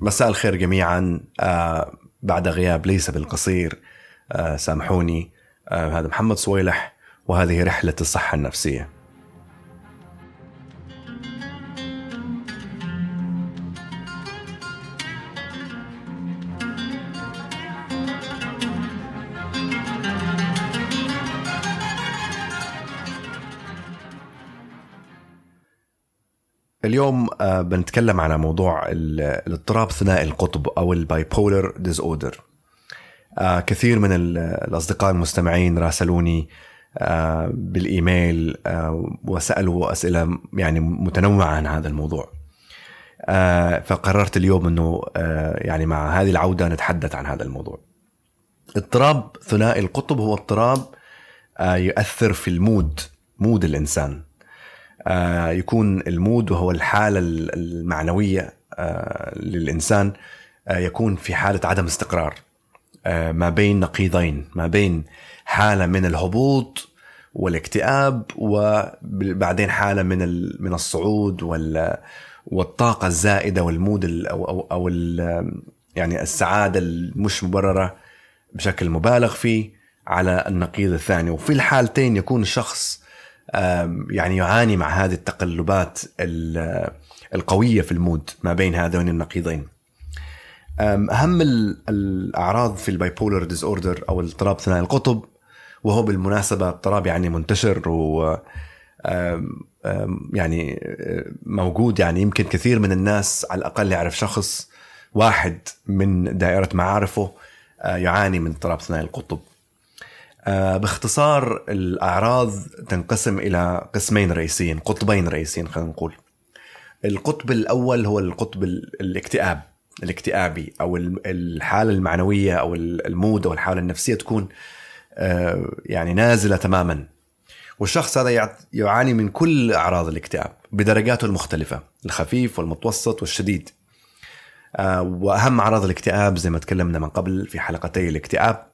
مساء الخير جميعا. آه بعد غياب ليس بالقصير آه سامحوني. آه هذا محمد صويلح وهذه رحلة الصحة النفسية. اليوم آه، بنتكلم على موضوع ال- الاضطراب ثنائي القطب أو ال bipolar disorder كثير من ال- الأصدقاء المستمعين راسلوني آه، بالإيميل آه، وسألوا أسئلة يعني متنوعة عن هذا الموضوع. آه، فقررت اليوم إنه آه، يعني مع هذه العودة نتحدث عن هذا الموضوع. اضطراب ثنائي القطب هو اضطراب آه، يؤثر في ال mood mood الإنسان. آه، يكون ال mood وهو الحالة المعنوية آه، للإنسان آه، يكون في حالة عدم استقرار آه، ما بين نقيضين ما بين حالة من الهبوط والاكتئاب وبعدين حالة من من الصعود وال والطاقة الزائدة وال mood ال- أو أو, أو يعني السعادة المش مبررة بشكل مبالغ فيه على النقيض الثاني. وفي الحالتين يكون الشخص يعني يعاني مع هذه التقلبات ال- القوية في ال mood ما بين هذين النقيضين. أهم ال- الأعراض في ال bipolar disorder أو الاضطراب ثنائي القطب وهو بالمناسبة اضطراب يعني منتشر و يعني أه، موجود يعني يمكن كثير من الناس على الأقل يعرف شخص واحد من دائرة معارفه أه، يعاني من اضطراب ثنائي القطب. آه، باختصار الأعراض تنقسم إلى قسمين رئيسيين قطبين رئيسيين خلينا نقول. القطب الأول هو القطب ال- الاكتئاب الاكتئابي أو ال- الحالة المعنوية أو ال- المود أو الحالة النفسية تكون آه، يعني نازلة تماما. والشخص هذا يع- يعاني من كل أعراض الاكتئاب بدرجاته المختلفة الخفيف والمتوسط والشديد. آه، وأهم أعراض الاكتئاب زي ما تكلمنا من قبل في حلقتي الاكتئاب.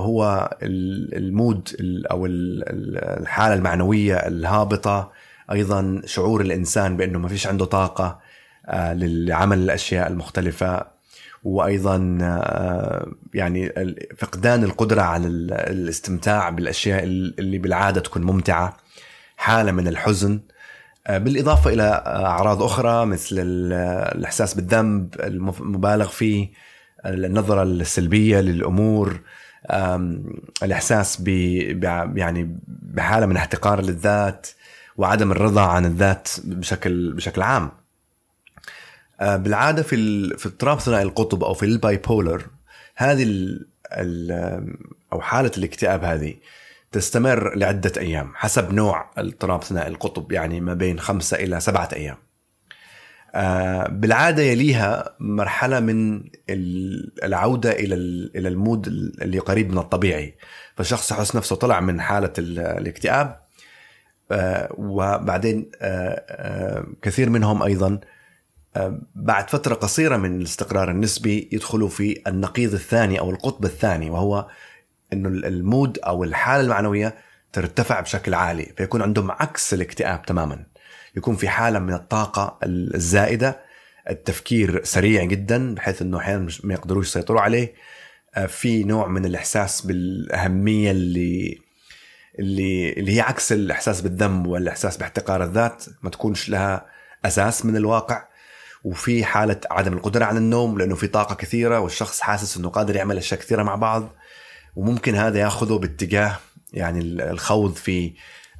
هو ال- المود ال- أو ال- ال- الحالة المعنوية الهابطة أيضا شعور الإنسان بأنه ما فيش عنده طاقة آه، لعمل الأشياء المختلفة. وأيضا آه، يعني فقدان القدرة على ال- الاستمتاع بالأشياء ال- اللي بالعادة تكون ممتعة حالة من الحزن. آه، بالإضافة إلى أعراض أخرى مثل ال- الإحساس بالذنب المبالغ فيه النظرة السلبية للأمور الإحساس ب يعني بحالة من احتقار للذات وعدم الرضا عن الذات بشكل بشكل عام. أه، بالعادة في في اضطراب ثنائي القطب أو في ال bipolar هذه ال ال أو حالة الاكتئاب هذه تستمر لعدة أيام حسب نوع الاضطراب ثنائي القطب يعني ما بين خمسة إلى سبعة أيام. آه، بالعادة يليها مرحلة من ال- العودة إلى ال- إلى المود اللي قريب من الطبيعي. فالشخص يحس نفسه طلع من حالة ال- الاكتئاب آه، وبعدين آه، آه، كثير منهم أيضا آه، بعد فترة قصيرة من الاستقرار النسبي يدخلوا في النقيض الثاني أو القطب الثاني وهو إنه المود أو الحالة المعنوية ترتفع بشكل عالي فيكون عندهم عكس الاكتئاب تماما. يكون في حالة من الطاقة الزائدة. التفكير سريع جدا بحيث إنه أحيانا ما يقدروش يسيطروا عليه. آه، في نوع من الإحساس بالأهمية اللي اللي اللي هي عكس الإحساس بالذنب والإحساس باحتقار الذات. ما تكونش لها أساس من الواقع. وفي حالة عدم القدرة على النوم لأنه في طاقة كثيرة والشخص حاسس إنه قادر يعمل أشياء كثيرة مع بعض. وممكن هذا ياخذه باتجاه يعني الخوض في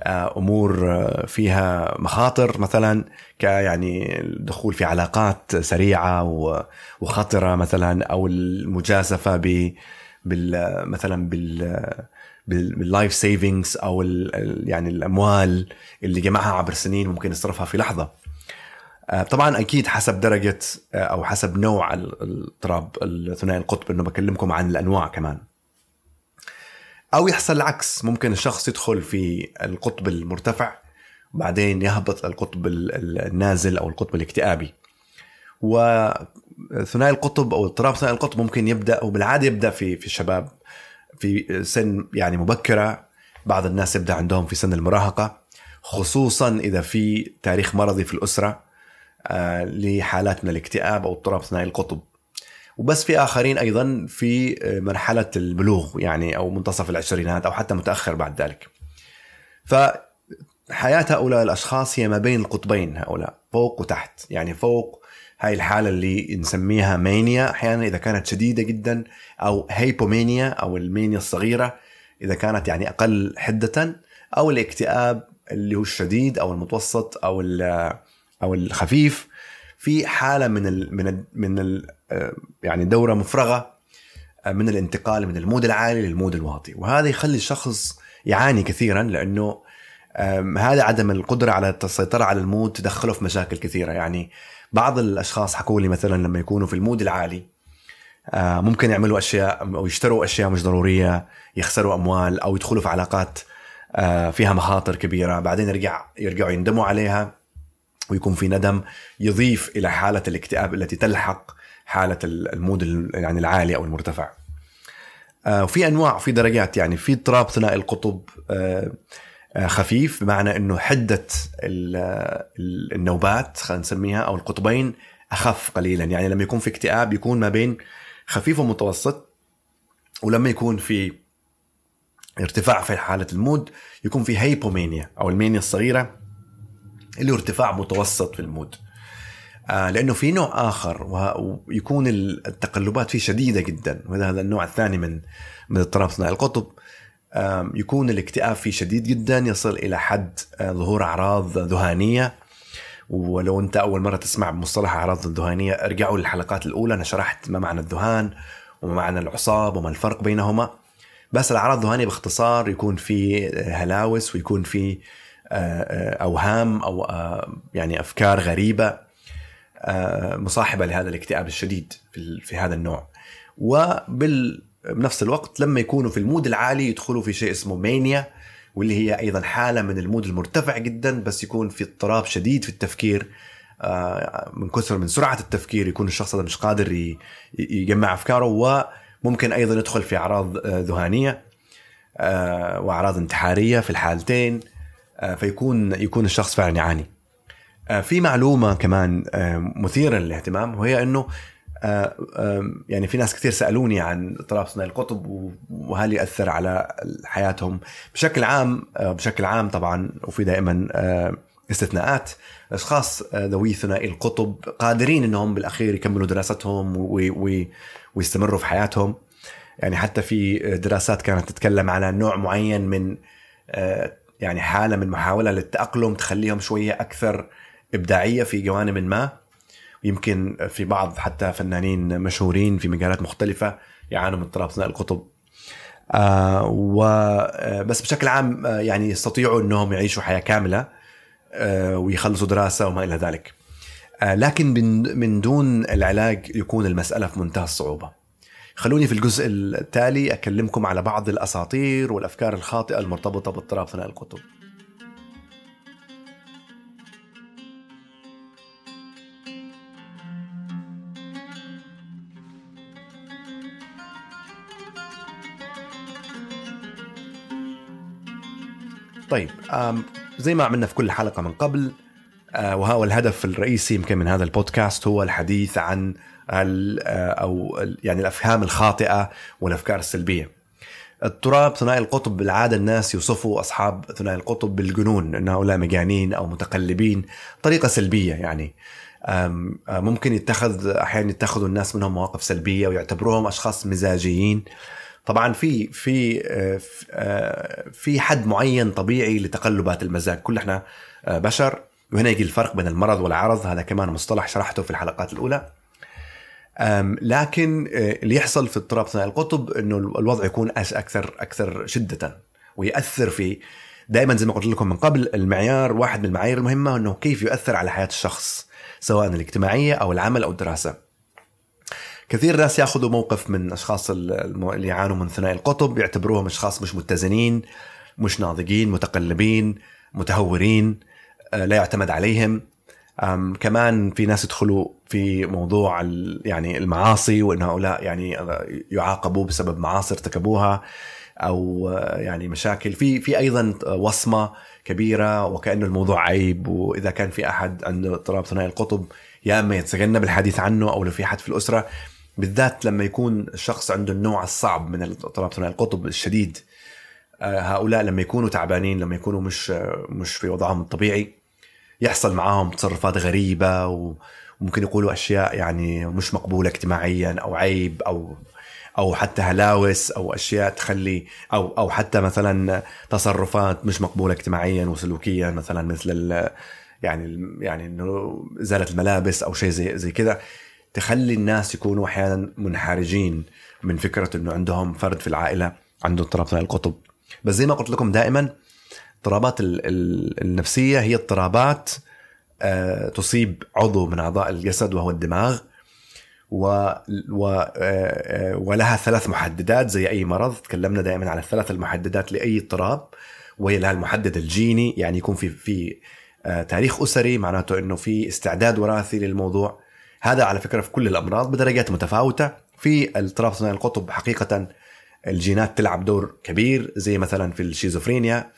أمور آه، فيها مخاطر مثلا ك يعني الدخول في علاقات سريعة وخطرة مثلا أو المجازفة ب بال مثلا بال بال life savings أو يعني الأموال اللي جمعها عبر سنين ممكن يصرفها في لحظة. آه، طبعا أكيد حسب درجة آه، أو حسب نوع ال- الاضطراب الثنائي القطب إنه بكلمكم عن الأنواع كمان. أو يحصل العكس. ممكن الشخص يدخل في القطب المرتفع وبعدين يهبط القطب ال- ال- النازل أو القطب الاكتئابي. وثنائي القطب أو اضطراب ثنائي القطب ممكن يبدأ وبالعادة يبدأ في في الشباب في سن يعني مبكرة. بعض الناس يبدأ عندهم في سن المراهقة. خصوصا إذا في تاريخ مرضي في الأسرة آه، لحالات من الاكتئاب أو اضطراب ثنائي القطب. وبس في آخرين أيضا في مرحلة البلوغ يعني أو منتصف العشرينات أو حتى متأخر بعد ذلك. فحياة هؤلاء الأشخاص هي ما بين القطبين هؤلاء فوق وتحت. يعني فوق هاي الحالة اللي نسميها مانيا أحيانا إذا كانت شديدة جدا أو هيبومانيا أو المانيا الصغيرة إذا كانت يعني أقل حدة أو الاكتئاب اللي هو الشديد أو المتوسط أو أو الخفيف. في حالة من ال من ال من ال يعني دورة مفرغة من الانتقال من ال mood العالي لل mood الواطي وهذا يخلي الشخص يعاني كثيرا لأنه هذا عدم القدرة على السيطرة على ال mood تدخله في مشاكل كثيرة. يعني بعض الأشخاص حكوا لي مثلا لما يكونوا في ال mood العالي آه، ممكن يعملوا أشياء أو يشتروا أشياء مش ضرورية يخسروا أموال أو يدخلوا في علاقات آه، فيها مخاطر كبيرة بعدين يرجع يرجعوا يندموا عليها. ويكون في ندم يضيف إلى حالة الاكتئاب التي تلحق حالة المود يعني العالي أو المرتفع. آه، وفي أنواع في درجات يعني في اضطراب ثنائي القطب آه، خفيف بمعنى إنه حدة النوبات خلينا نسميها أو القطبين أخف قليلا يعني لما يكون في اكتئاب يكون ما بين خفيف ومتوسط ولما يكون في ارتفاع في حالة ال mood يكون في hypomania أو المانيا الصغيرة اللي هو ارتفاع متوسط في ال mood. آه لأنه في نوع آخر ويكون التقلبات فيه شديدة جدا. وهذا هذا النوع الثاني من من اضطراب ثنائي القطب. يكون الاكتئاب فيه شديد جدا يصل إلى حد آه، ظهور أعراض ذهانية. ولو أنت أول مرة تسمع بمصطلح أعراض الذهانيه ارجعوا للحلقات الأولى. أنا شرحت ما معنى الذهان وما معنى العصاب وما الفرق بينهما. بس الأعراض الذهانية باختصار يكون في هلاوس ويكون في آه، آه، اوهام أو يعني أفكار غريبة مصاحبة لهذا الاكتئاب الشديد في هذا النوع. وبال بنفس الوقت لما يكونوا في ال mood العالي يدخلوا في شيء اسمه mania واللي هي أيضا حالة من ال mood المرتفع جدا بس يكون في اضطراب شديد في التفكير آه، من كثر من سرعة التفكير يكون الشخص هذا مش قادر يجمع أفكاره وممكن أيضا يدخل في أعراض آه، ذهانية آه، وأعراض انتحارية في الحالتين. فيكون يكون الشخص فعلا يعاني. في معلومة كمان مثيرة للاهتمام وهي إنه آه، يعني في ناس كثير سألوني عن اضطراب ثنائي القطب وهل ياثر على حياتهم بشكل عام آه، بشكل عام طبعا وفي دائما آه، استثناءات. أشخاص ذوي ثنائي القطب قادرين إنهم بالأخير يكملوا دراستهم ويستمروا في حياتهم. يعني حتى في دراسات كانت تتكلم على نوع معين من يعني حالة من محاولة للتأقلم تخليهم شوية أكثر إبداعية في جوانب ما يمكن في بعض حتى فنانين مشهورين في مجالات مختلفة يعانوا من اضطراب ثنائي القطب آه وبس آه، بشكل عام آه يعني يستطيعوا إنهم يعيشوا حياة كاملة آه ويخلصوا دراسة وما إلى ذلك. آه لكن من دون العلاج يكون المسألة في منتهى الصعوبة. خلوني في الجزء التالي أكلمكم على بعض الأساطير والأفكار الخاطئة المرتبطة باضطراب ثنائي القطب. طيب زي ما عملنا في كل حلقة من قبل وهو الهدف الرئيسي يمكن من هذا البودكاست هو الحديث عن آه، أو يعني الأفهام الخاطئة والأفكار السلبية. اضطراب ثنائي القطب بالعادة الناس يوصفوا أصحاب ثنائي القطب بالجنون إن هؤلاء مجانين أو متقلبين طريقة سلبية يعني. آه، ممكن يتخذ أحيانا يتخذوا الناس منهم مواقف سلبية ويعتبروهم أشخاص مزاجيين. طبعا في في آه، آه، في حد معين طبيعي لتقلبات المزاج. كل إحنا آه، بشر وهنا يجي الفرق بين المرض والعرض هذا كمان مصطلح شرحته في الحلقات الأولى. لكن اللي يحصل في اضطراب ثنائي القطب إنه الوضع يكون أكثر أكثر شدة ويأثر في دائما زي ما قلت لكم من قبل المعيار واحد من المعايير المهمة إنه كيف يؤثر على حياة الشخص سواء الاجتماعية أو العمل أو الدراسة. كثير ناس ياخذوا موقف من أشخاص اللي يعانوا من ثنائي القطب يعتبروهم أشخاص مش متزنين مش ناضجين متقلبين متهورين. آه، لا يعتمد عليهم. كمان في ناس يدخلوا في موضوع يعني المعاصي وإن هؤلاء يعني يعاقبوا بسبب معاصي ارتكبوها أو يعني مشاكل. في في أيضا وصمة كبيرة وكأنه الموضوع عيب. وإذا كان في أحد عنده اضطراب ثنائي القطب يا إما يتجنب الحديث عنه أو لو في حد في الأسرة. بالذات لما يكون الشخص عنده النوع الصعب من اضطراب ثنائي القطب الشديد. آه، هؤلاء لما يكونوا تعبانين لما يكونوا مش مش في وضعهم الطبيعي يحصل معاهم تصرفات غريبة وممكن يقولوا أشياء يعني مش مقبولة اجتماعيا أو عيب أو أو حتى هلاوس أو أشياء تخلي أو أو حتى مثلا تصرفات مش مقبولة اجتماعيا وسلوكيا مثلا مثل يعني يعني إنه ازاله الملابس أو شيء زي زي كذا. تخلي الناس يكونوا أحيانا منحرجين من فكرة إنه عندهم فرد في العائلة عنده اضطراب ثنائي القطب. بس زي ما قلت لكم دائما اضطرابات النفسية هي اضطرابات آه، تصيب عضو من أعضاء الجسد وهو الدماغ و... و... آه، آه، ولها ثلاث محددات زي أي مرض. تكلمنا دائما على الثلاث المحددات لأي اضطراب وهي لها المحدد الجيني يعني يكون في في تاريخ أسري معناته إنه في استعداد وراثي للموضوع. هذا على فكرة في كل الأمراض بدرجات متفاوتة. في الاضطراب ثنائي القطب حقيقة الجينات تلعب دور كبير زي مثلا في الشيزوفرينيا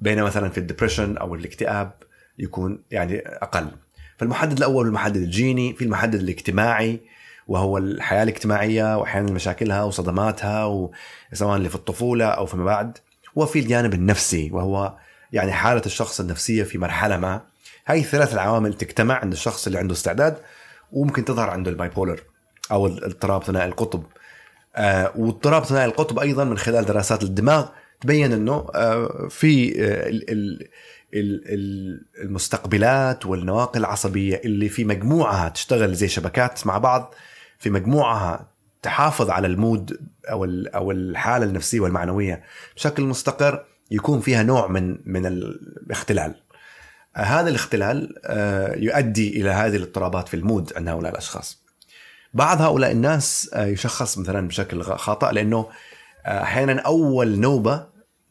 بينما مثلا في ال depression أو الاكتئاب يكون يعني أقل. فالمحدد الأول المحدد الجيني في المحدد الاجتماعي وهو الحياة الاجتماعية واحيانا مشاكلها وصدماتها سواء اللي في الطفولة أو فيما بعد. وفي الجانب النفسي وهو يعني حالة الشخص النفسية في مرحلة ما. هاي الثلاث العوامل تجتمع عند الشخص اللي عنده استعداد وممكن تظهر عنده ال bipolar أو الاضطراب ثنائي القطب. آه واضطراب ثنائي القطب أيضا من خلال دراسات الدماغ تبين إنه آه في آه المستقبلات والنواقل العصبية اللي في مجموعها تشتغل زي شبكات مع بعض في مجموعها تحافظ على ال mood أو أو الحالة النفسية والمعنوية بشكل مستقر يكون فيها نوع من من الاختلال. هذا الاختلال آه، يؤدي إلى هذه الاضطرابات في ال mood عند هؤلاء الأشخاص. بعض هؤلاء الناس يشخص مثلا بشكل خاطئ لأنه أحيانا أول نوبة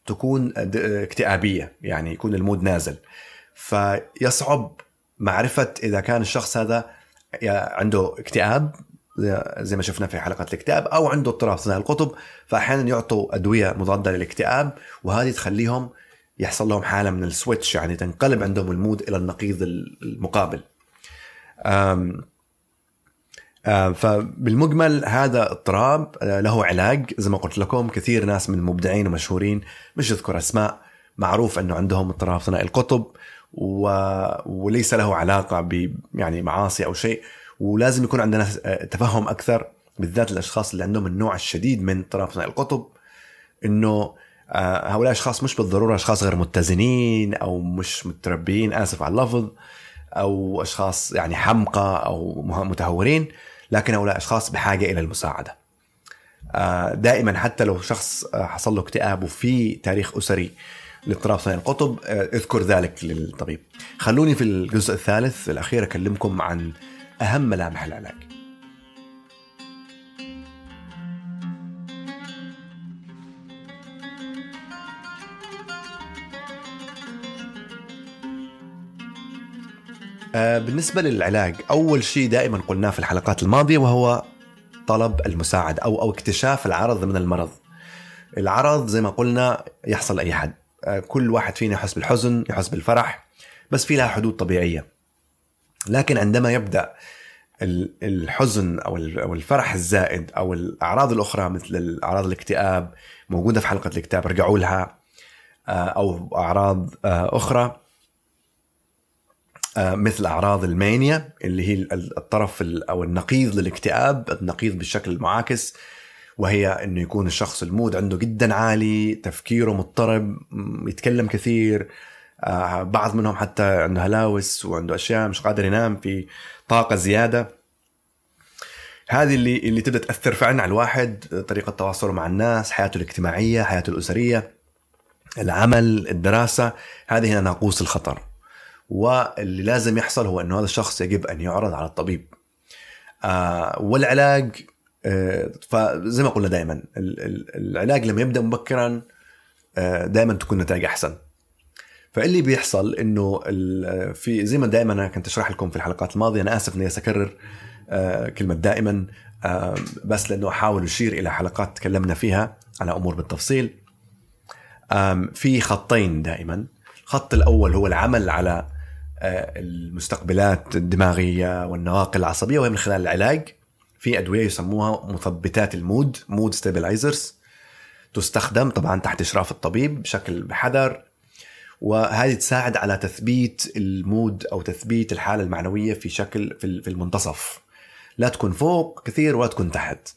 تكون اكتئابية يعني يكون ال mood نازل. فيصعب معرفة إذا كان الشخص هذا عنده اكتئاب زي ما شفنا في حلقة الاكتئاب أو عنده اضطراب ثنائي القطب فأحيانا يعطوا أدوية مضادة للاكتئاب وهذه تخليهم يحصل لهم حالة من ال switch يعني تنقلب عندهم ال mood إلى النقيض المقابل. أم فبالمجمل هذا اضطراب له علاج. زي ما قلت لكم كثير ناس من المبدعين ومشهورين مش اذكر أسماء. معروف أنه عندهم اضطراب ثنائي القطب و... وليس له علاقة ب يعني معاصي أو شيء. ولازم يكون عندنا تفهم أكثر بالذات الأشخاص اللي عندهم النوع الشديد من اضطراب ثنائي القطب. إنه آه، هؤلاء الاشخاص مش بالضرورة أشخاص غير متزنين أو مش متربيين آسف على اللفظ أو أشخاص يعني حمقى أو متهورين. لكن هؤلاء أشخاص بحاجة إلى المساعدة. آه، دائما حتى لو شخص آه، حصل له اكتئاب وفي تاريخ أسري لاضطراب ثنائي القطب أذكر ذلك للطبيب. خلوني في الجزء الثالث الأخير أكلمكم عن أهم ملامح العلاج. بالنسبة للعلاج أول شيء دائما قلناه في الحلقات الماضية وهو طلب المساعدة أو أو اكتشاف العرض من المرض. العرض زي ما قلنا يحصل أي حد. آه، كل واحد فينا يحس بالحزن يحس بالفرح بس في لها حدود طبيعية. لكن عندما يبدأ الحزن أو الفرح الزائد أو الأعراض الأخرى مثل أعراض الاكتئاب موجودة في حلقة الاكتئاب رجعوا لها. آه، أو أعراض أخرى. آه، مثل أعراض المانيا اللي هي الطرف أو النقيض للاكتئاب النقيض بالشكل المعاكس وهي إنه يكون الشخص المود عنده جدا عالي تفكيره مضطرب يتكلم كثير آه، بعض منهم حتى عنده هلاوس وعنده أشياء مش قادر ينام في طاقة زيادة. هذه اللي اللي تبدأ تأثر فعلا على الواحد طريقة تواصله مع الناس حياته الاجتماعية حياته الأسرية العمل الدراسة. هذه هي ناقوس الخطر. واللي لازم يحصل هو إنه هذا الشخص يجب أن يعرض على الطبيب. آه والعلاج آه فزي ما قلنا دائما العلاج لما يبدأ مبكرا آه دائما تكون نتائج أحسن. فاللي بيحصل إنه في زي ما دائما أنا كنت أشرح لكم في الحلقات الماضية أنا آسف إني اكرر كلمة دائما بس لأنه أحاول أشير إلى حلقات تكلمنا فيها على أمور بالتفصيل. في خطين دائما. الخط الأول هو العمل على المستقبلات الدماغية والنواقل العصبية وهي من خلال العلاج في أدوية يسموها مثبتات ال mood mood stabilizers تستخدم طبعا تحت إشراف الطبيب بشكل بحذر وهذه تساعد على تثبيت ال mood أو تثبيت الحالة المعنوية في شكل في المنتصف. لا تكون فوق كثير ولا تكون تحت.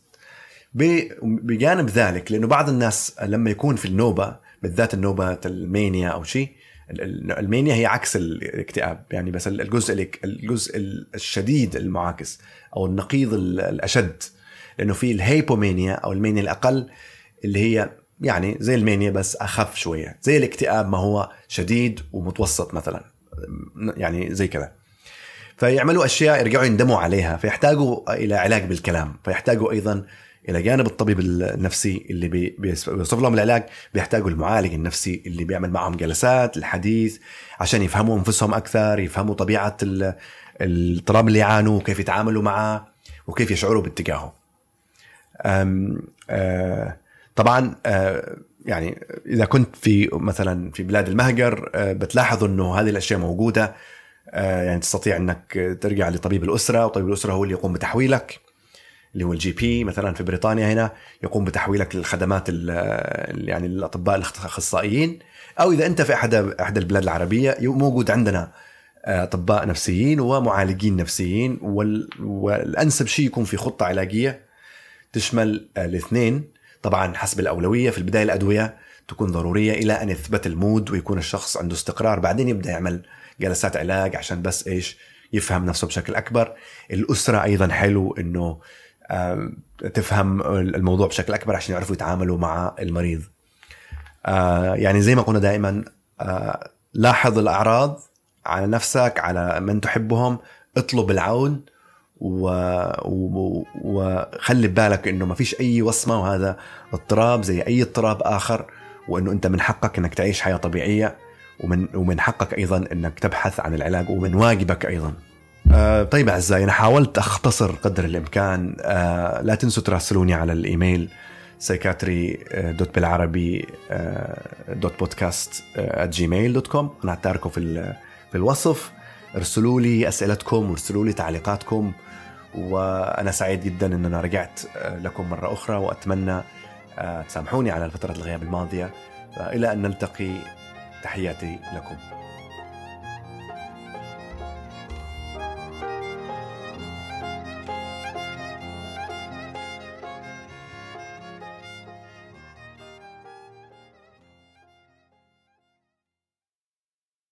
بجانب ذلك لأنه بعض الناس لما يكون في النوبة بالذات النوبة المانيا أو شيء ألمانيا هي عكس الاكتئاب. يعني بس الجزء الجزء الشديد المعاكس أو النقيض الاشد لأنه في الهيبومانيا أو المانيا الأقل اللي هي يعني زي المانيا بس أخف شوية. زي الاكتئاب ما هو شديد ومتوسط مثلا. يعني زي كذا فيعملوا أشياء يرجعوا يندموا عليها. فيحتاجوا إلى علاج بالكلام. فيحتاجوا أيضا إلى جانب الطبيب النفسي اللي بيوصف لهم العلاج بيحتاجوا المعالج النفسي اللي بيعمل معهم جلسات الحديث عشان يفهموا أنفسهم أكثر يفهموا طبيعة الاضطراب اللي يعانوا وكيف يتعاملوا معه وكيف يشعروا باتجاهه آه، طبعا آه، يعني إذا كنت في مثلا في بلاد المهجر آه، بتلاحظ إنه هذه الأشياء موجودة يعني تستطيع إنك ترجع لطبيب الأسرة وطبيب الأسرة هو اللي يقوم بتحويلك. اللي هو ال GP مثلا في بريطانيا هنا يقوم بتحويلك للخدمات يعني الاطباء الأخصائيين. أو إذا أنت في احد أحد البلاد العربية موجود عندنا آه، أطباء نفسيين ومعالجين نفسيين والأنسب شيء يكون في خطة علاجية تشمل آه، الاثنين. طبعا حسب الأولوية في البداية الأدوية تكون ضرورية إلى أن يثبت ال mood ويكون الشخص عنده استقرار. بعدين يبدأ يعمل جلسات علاج عشان بس إيش؟ يفهم نفسه بشكل أكبر. الأسرة أيضا حلو إنه تفهم الموضوع بشكل أكبر عشان يعرفوا يتعاملوا مع المريض آه، يعني زي ما قلنا دائما آه، لاحظ الأعراض على نفسك على من تحبهم اطلب العون. وخلي ببالك إنه ما فيش أي وصمة وهذا اضطراب زي أي اضطراب آخر وإنه أنت من حقك إنك تعيش حياة طبيعية ومن ومن حقك أيضا إنك تبحث عن العلاج ومن واجبك أيضا آه طيب أعزائي أنا حاولت أختصر قدر الإمكان آه لا تنسوا تراسلوني على ال email psychiatry dot بالعربي dot podcast Gmail dot com أنا هتاركه في في الوصف. ارسلوا لي أسئلتكم وارسلوا لي تعليقاتكم وأنا سعيد جدا ان أنا رجعت آه، لكم مرة أخرى وأتمنى آه، تسامحوني على فتره الغياب الماضية. إلى أن نلتقي تحياتي لكم.